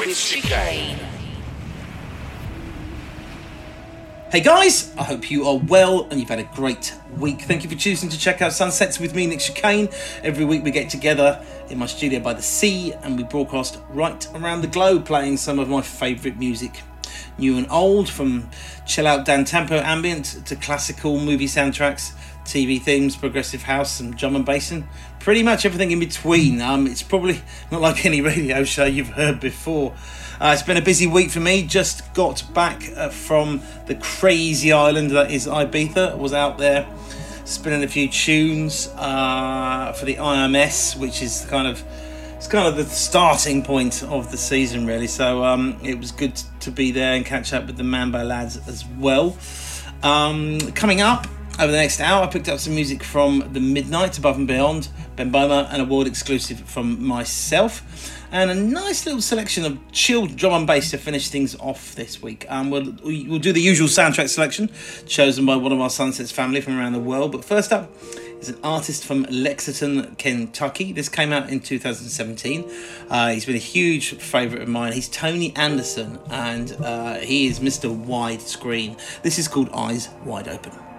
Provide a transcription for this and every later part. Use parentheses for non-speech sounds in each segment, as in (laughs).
with Chicane. Hey guys, I hope you are well and you've had a great week. Thank you for choosing to check out Sunsets with me, Nick Chicane. Every week we get together in my studio by the sea and we broadcast right around the globe playing some of my favourite music. New and old, from chill out down tempo ambient to classical movie soundtracks, TV themes, progressive house, and drum and bass, pretty much everything in between. Um, it's probably not like any radio show you've heard before. Uh, it's been a busy week for me. Just got back uh, from the crazy island that is Ibiza. Was out there spinning a few tunes uh, for the IMS, which is kind of it's kind of the starting point of the season, really. So um, it was good to be there and catch up with the Mambo lads as well. Um, coming up over the next hour, I picked up some music from the Midnight Above and Beyond, Ben Böhmer, an award exclusive from myself, and a nice little selection of chilled drum and bass to finish things off this week. Um, we'll, we'll do the usual soundtrack selection, chosen by one of our Sunsets family from around the world. But first up is an artist from Lexington, Kentucky. This came out in 2017. Uh, he's been a huge favourite of mine. He's Tony Anderson, and uh, he is Mr. Widescreen. This is called Eyes Wide Open.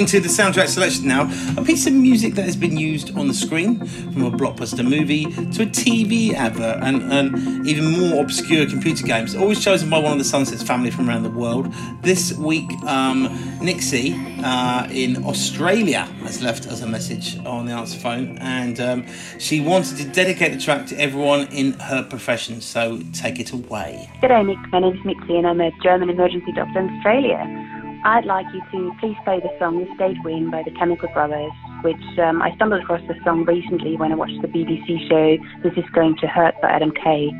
Into the soundtrack selection now. A piece of music that has been used on the screen, from a blockbuster movie to a TV advert, and, and even more obscure computer games. Always chosen by one of the Sunsets family from around the world. This week, um, Nixie uh, in Australia has left us a message on the answer phone, and um, she wanted to dedicate the track to everyone in her profession. So take it away. G'day, Nick. My name's Nixie, and I'm a German emergency doctor in Australia. I'd like you to please play the song The State We're In by the Chemical Brothers, which um, I stumbled across the song recently when I watched the BBC show This Is Going to Hurt by Adam Kay.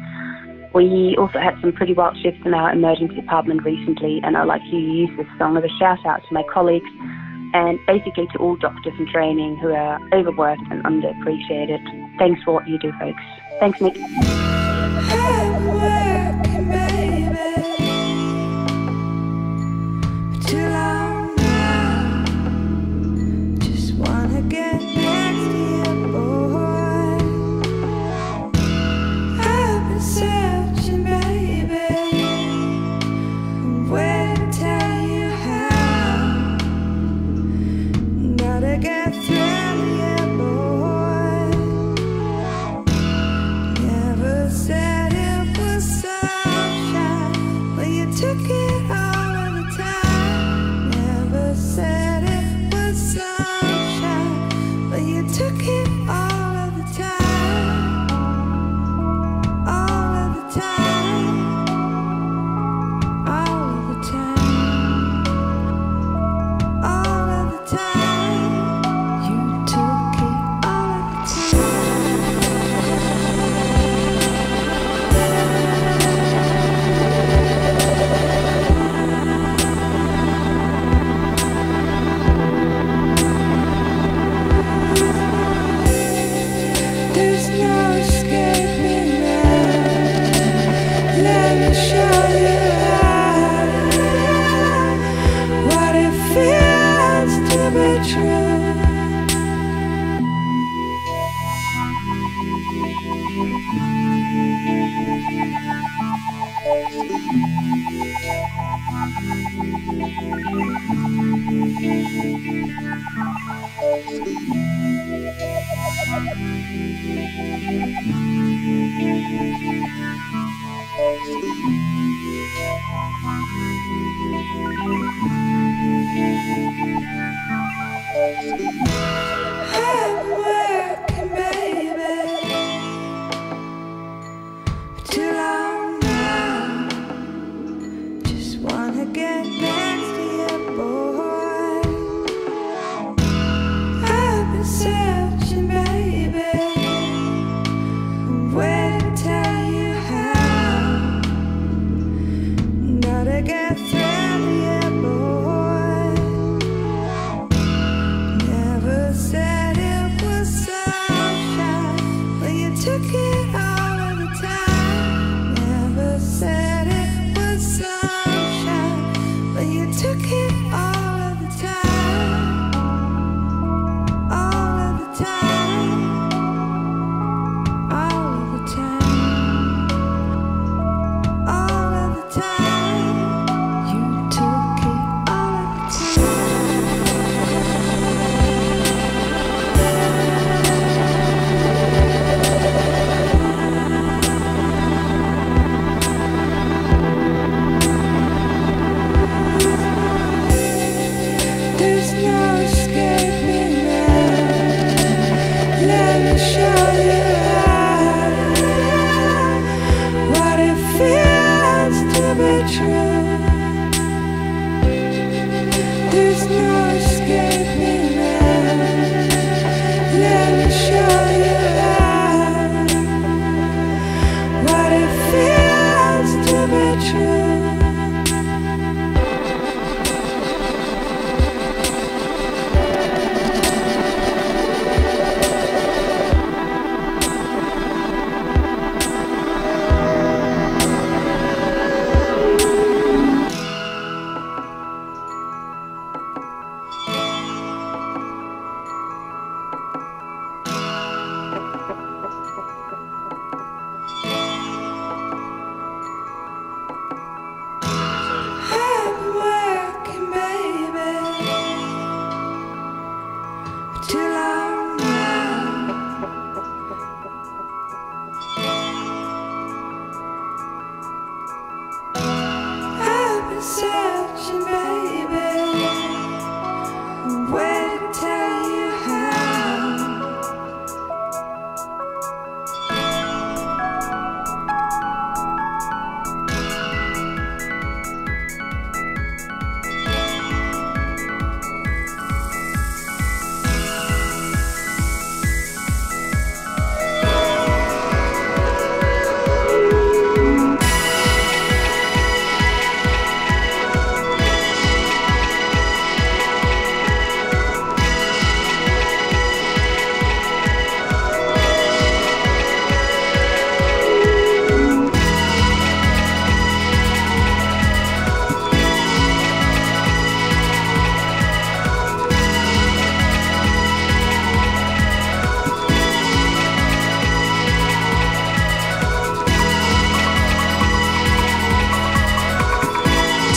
We also had some pretty wild shifts in our emergency department recently, and I'd like you to use this song as a shout out to my colleagues and basically to all doctors in training who are overworked and underappreciated. Thanks for what you do, folks. Thanks, Nick.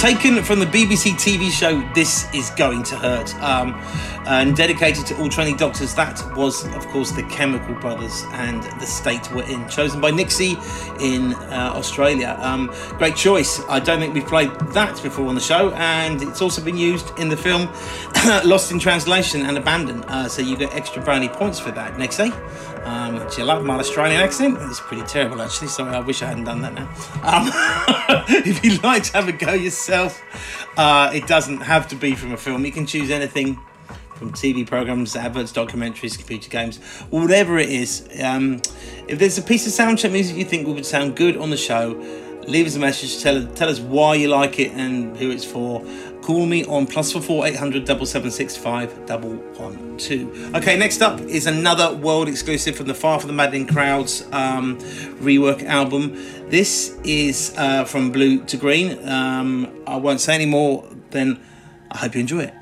Taken from the BBC TV show This Is Going to Hurt, um, and dedicated to all training doctors. That was, of course, the Chemical Brothers and the state we're in, chosen by Nixie in uh, Australia. Um, great choice. I don't think we've played that before on the show, and it's also been used in the film (coughs) Lost in Translation and Abandoned. Uh, so you get extra brownie points for that, Nixie. Um, do you love my Australian accent? It's pretty terrible, actually. Sorry, I wish I hadn't done that now. Um, (laughs) if you'd like to have a go yourself, uh, it doesn't have to be from a film. You can choose anything from TV programs, adverts, documentaries, computer games, whatever it is. Um, if there's a piece of soundtrack music you think would sound good on the show, leave us a message. Tell tell us why you like it and who it's for. Call me on plus four four eight hundred double seven six five double one two. Okay, next up is another world exclusive from the Far from the Maddening Crowds um, rework album. This is uh, from Blue to Green. Um, I won't say any more than I hope you enjoy it.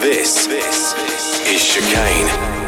This, this is chicane.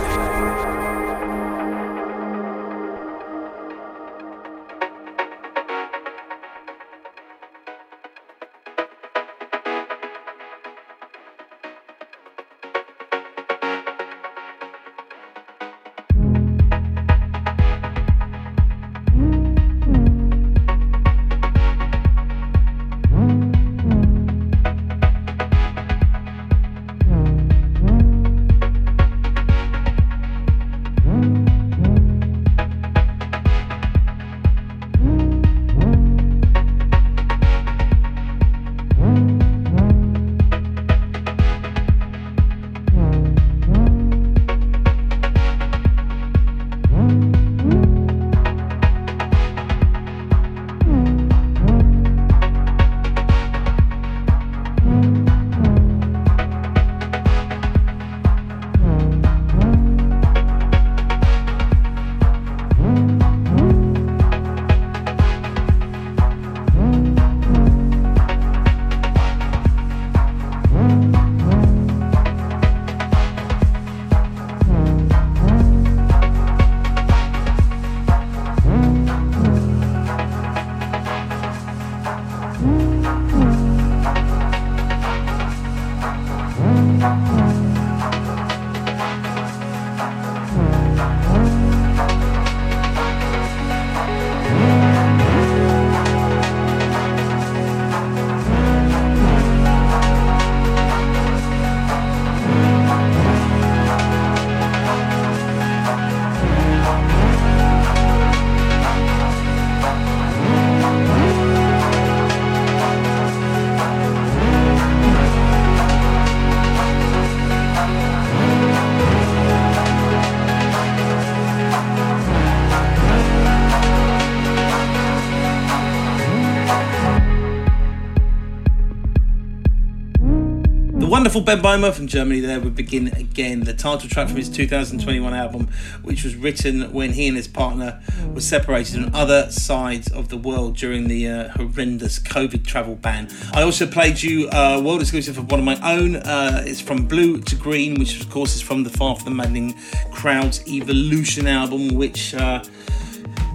Wonderful Ben Böhmer from Germany there would begin again, the title track from his 2021 album, which was written when he and his partner were separated on other sides of the world during the uh, horrendous COVID travel ban. I also played you uh, world exclusive of one of my own. Uh, it's from Blue to Green, which of course is from the Far from the Maddening Crowds Evolution album, which uh,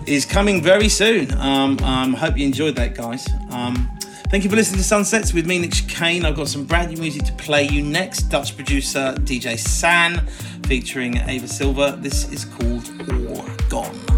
is coming very soon. Um, um, hope you enjoyed that, guys. Um, Thank you for listening to Sunsets with me, Nick Chicane. I've got some brand new music to play you next. Dutch producer DJ San featuring Ava Silva. This is called All Gone.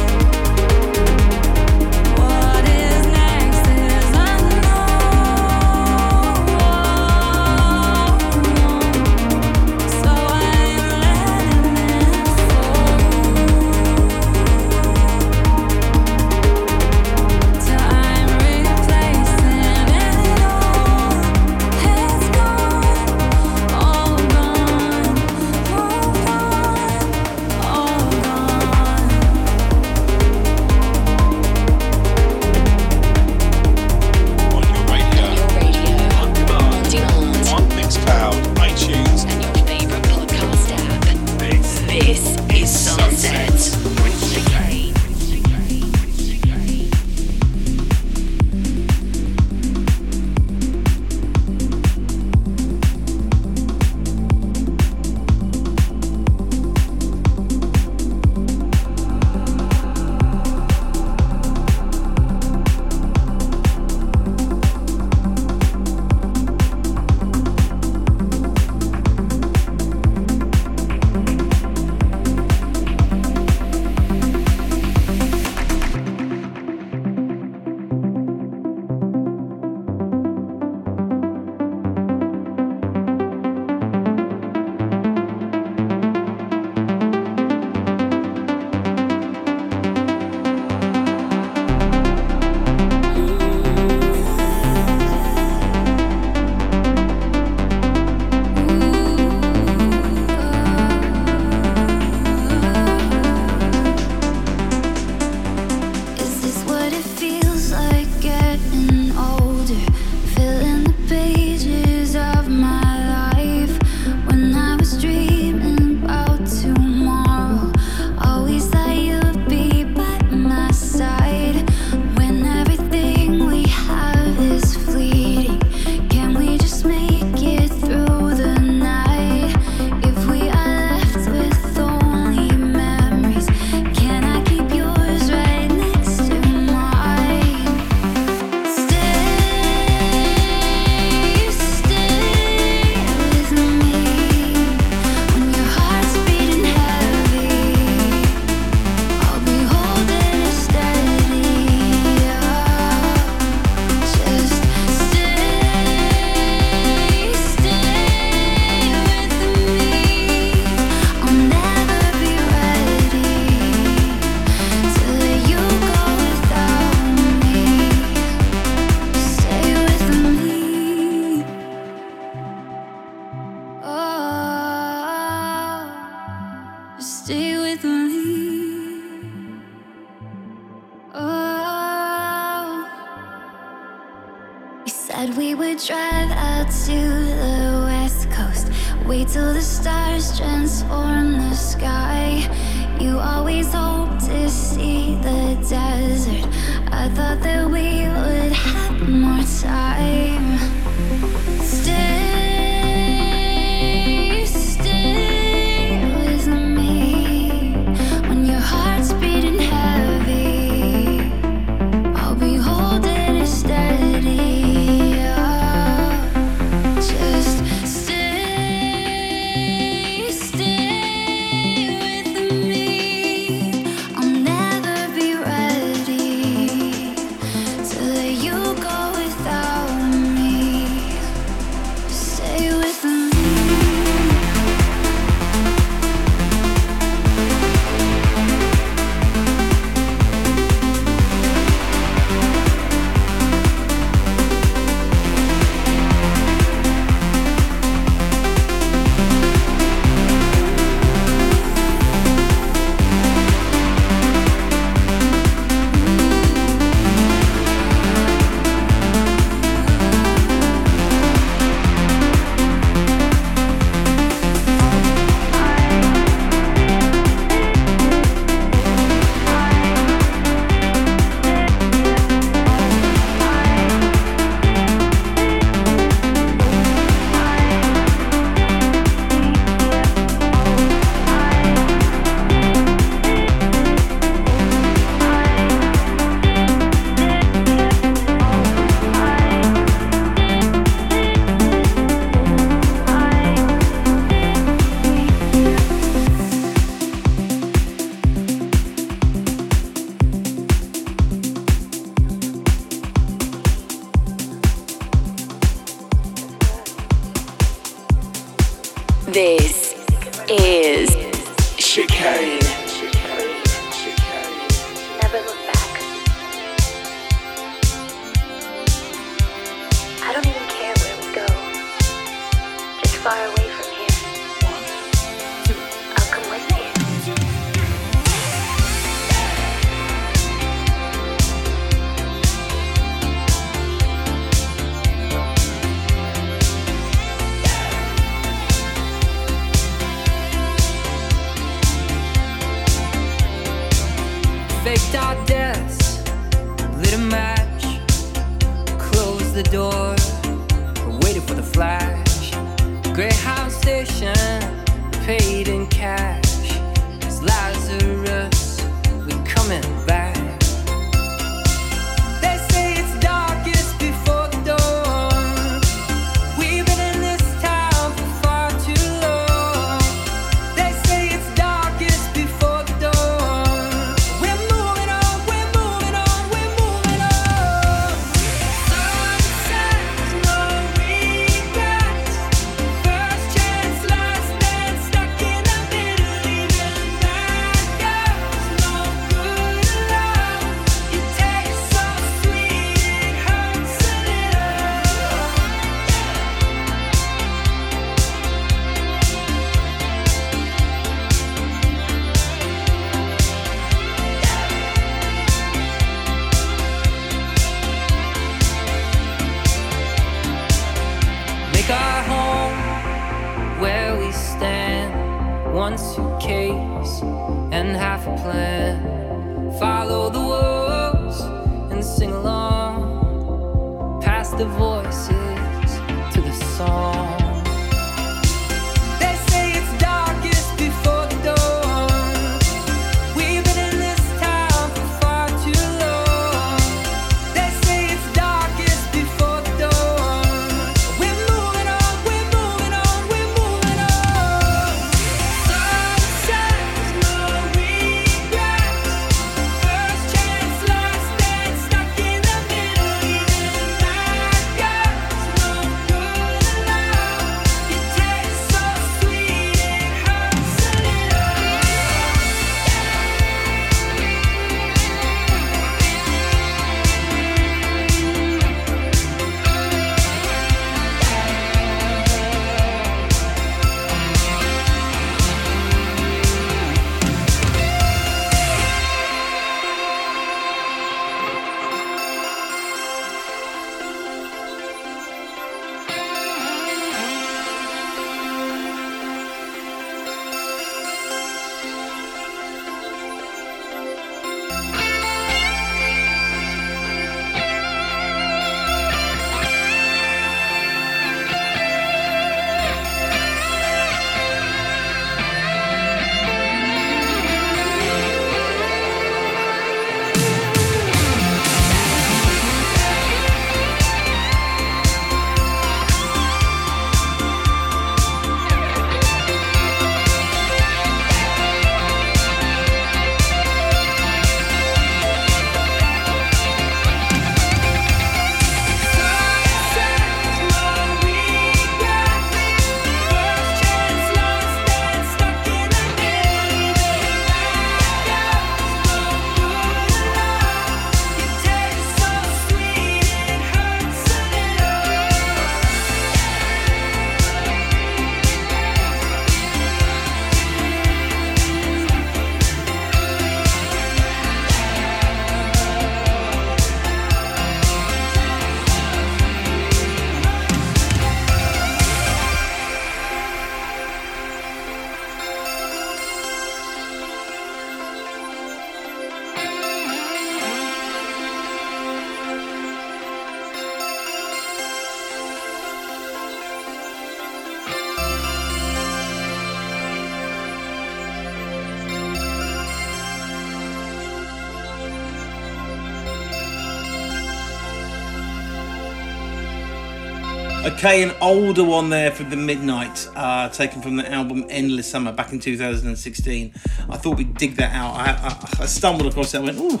Okay, an older one there from the Midnight, uh, taken from the album Endless Summer back in 2016. I thought we'd dig that out. I, I, I stumbled across it. I went, ooh,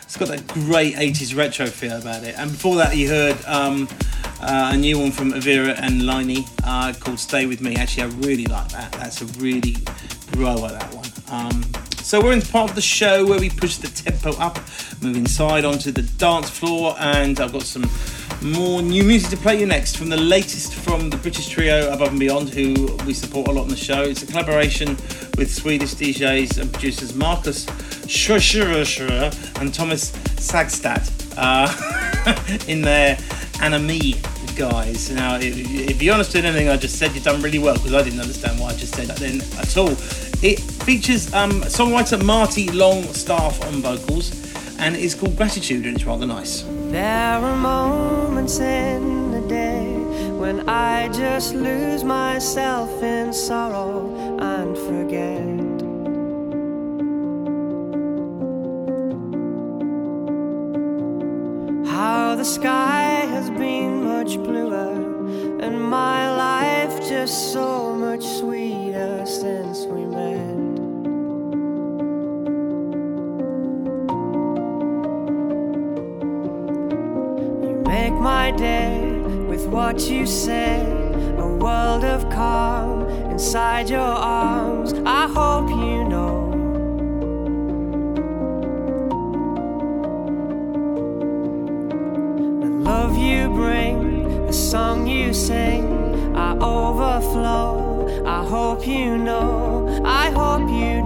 it's got that great 80s retro feel about it. And before that, you heard um, uh, a new one from Avira and Linney uh, called Stay With Me. Actually, I really like that. That's a really grower, that one. Um, so we're in part of the show where we push the tempo up, move inside onto the dance floor, and I've got some more new music to play you next from the latest from the British trio Above and Beyond, who we support a lot on the show. It's a collaboration with Swedish DJs and producers Marcus Schurschurschur and Thomas Sagstad uh, (laughs) in their Anime guys. Now, if, if you understood anything I just said, you've done really well because I didn't understand what I just said that then at all. It features um, songwriter Marty Longstaff on vocals and it's called Gratitude and it's rather nice. There are moments in the day when I just lose myself in sorrow and forget. How the sky has been much bluer and my life just so much sweeter since we met. My day with what you say. A world of calm inside your arms. I hope you know. The love you bring, the song you sing, I overflow. I hope you know. I hope you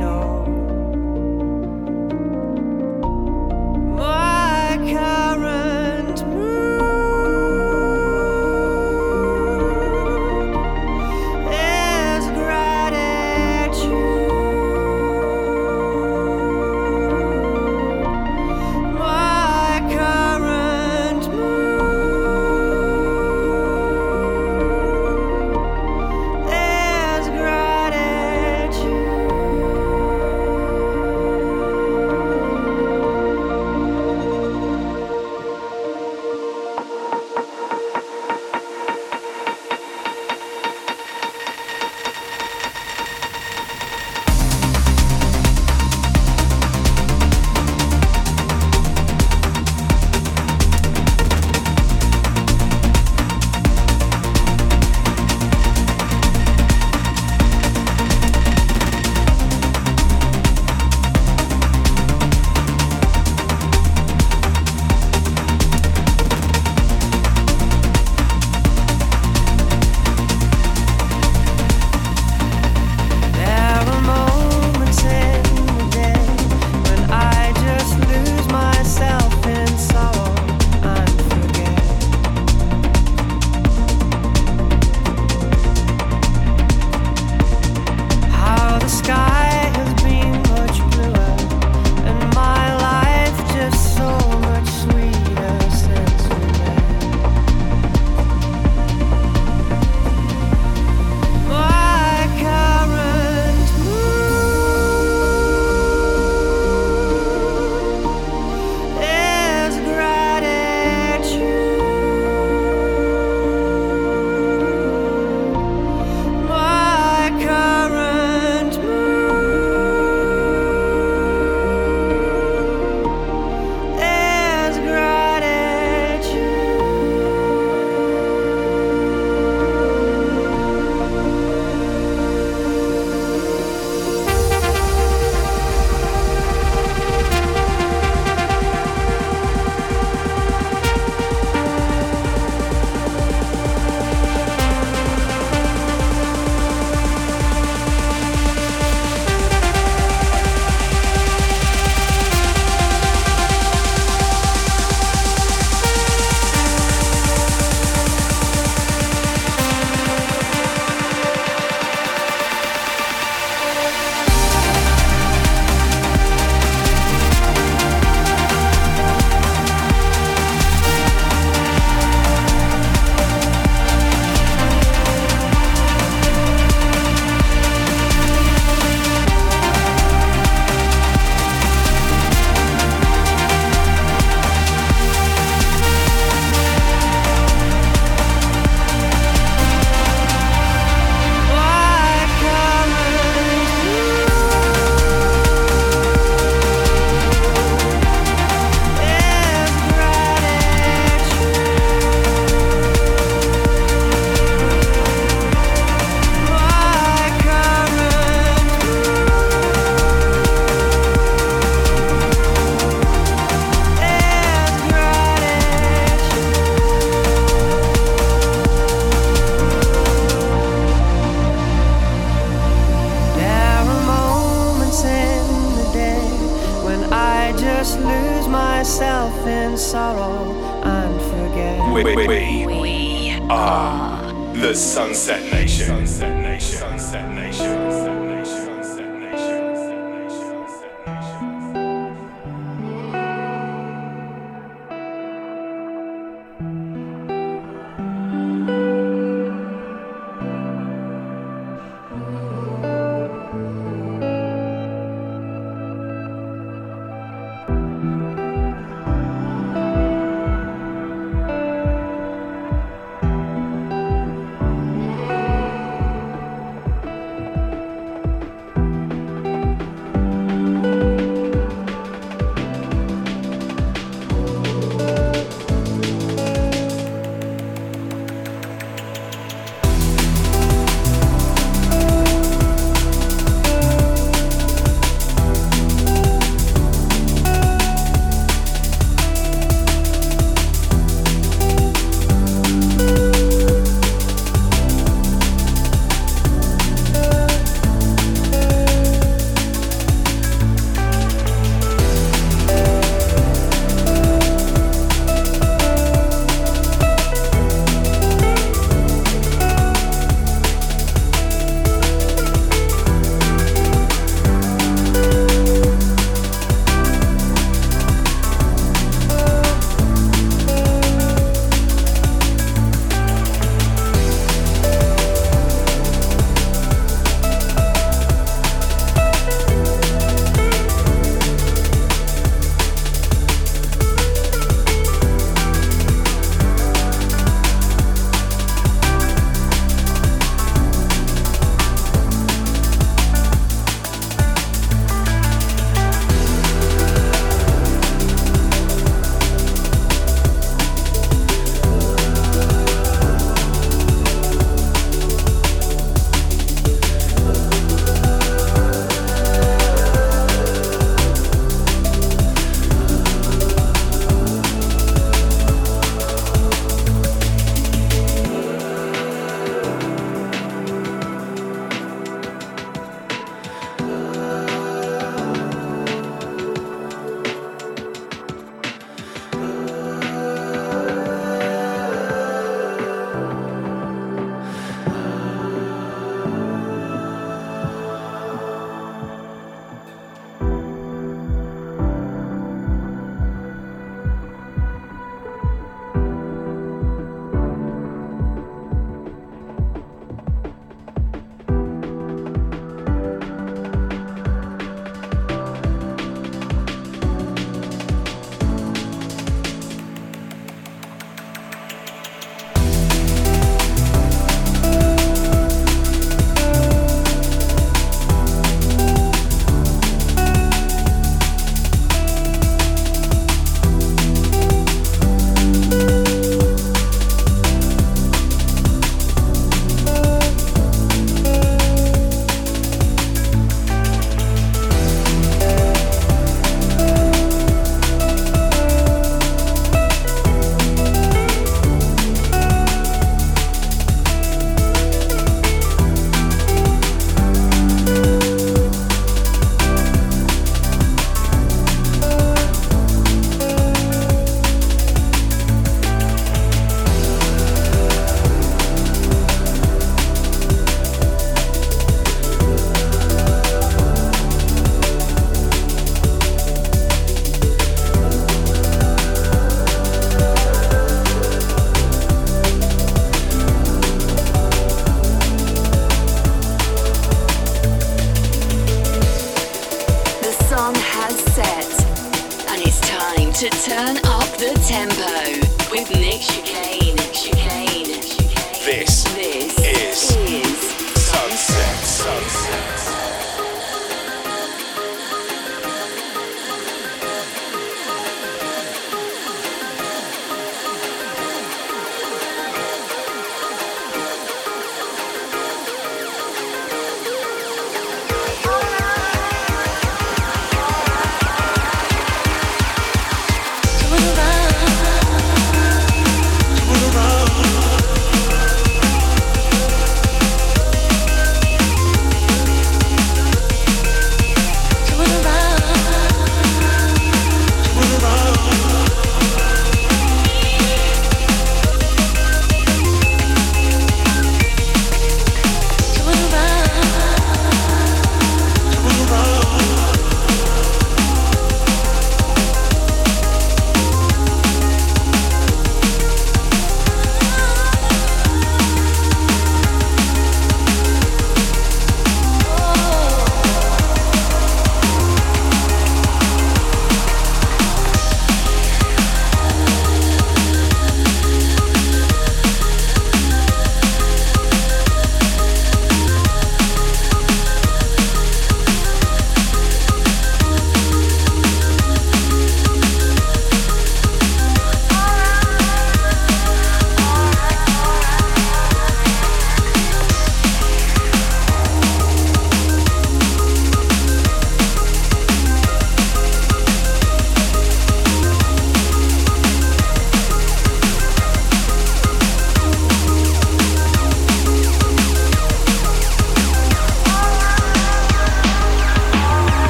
Sunset Nation. Sunset Nation. Sunset Nation. Sunset Nation.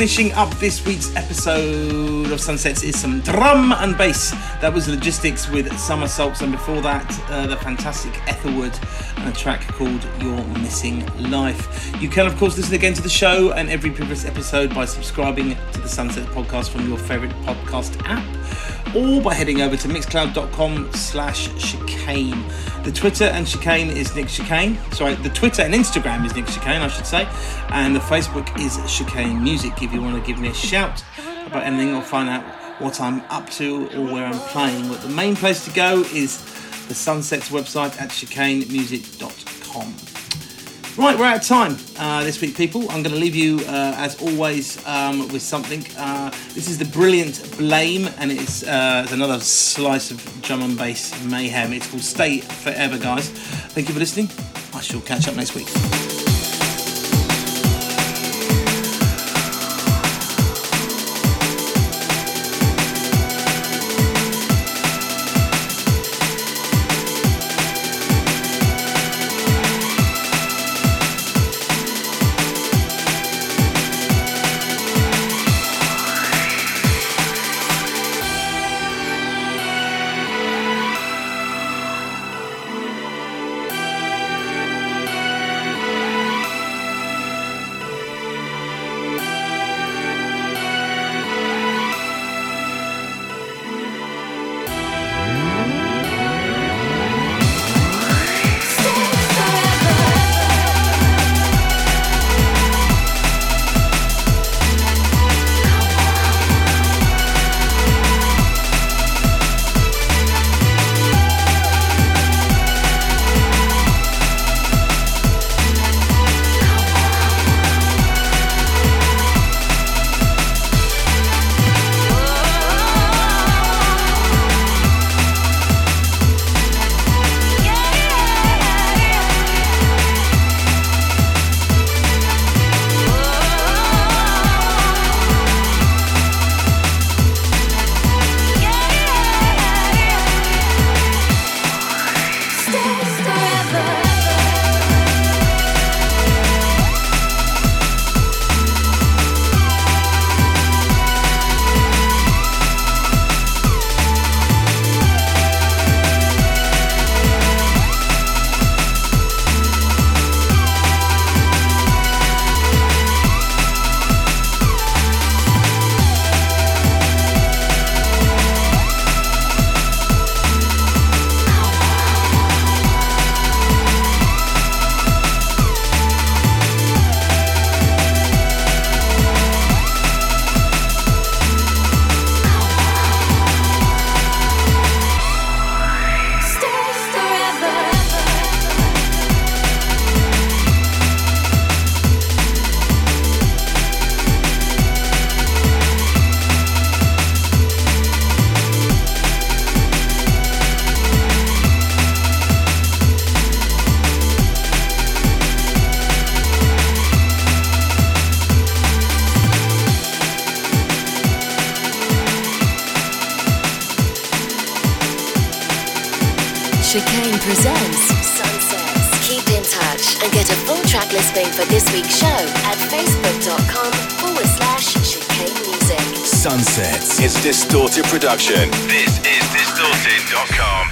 Finishing up this week's episode of Sunsets is some drum and bass. That was Logistics with Somersaults, and before that, uh, the fantastic Ethelwood and a track called Your Missing Life. You can, of course, listen again to the show and every previous episode by subscribing to the Sunset podcast from your favourite podcast app or by heading over to mixcloud.com slash chicane. The Twitter and chicane is Nick Chicane. Sorry, the Twitter and Instagram is Nick Chicane, I should say. And the Facebook is Chicane Music if you want to give me a shout about anything or find out what I'm up to or where I'm playing. But the main place to go is the Sunsets website at chicanemusic.com. Right, we're out of time uh, this week, people. I'm going to leave you, uh, as always, um, with something. Uh, this is the brilliant Blame, and it's, uh, it's another slice of drum and bass mayhem. It's called Stay Forever, guys. Thank you for listening. I shall catch up next week. Production. This is distorted.com.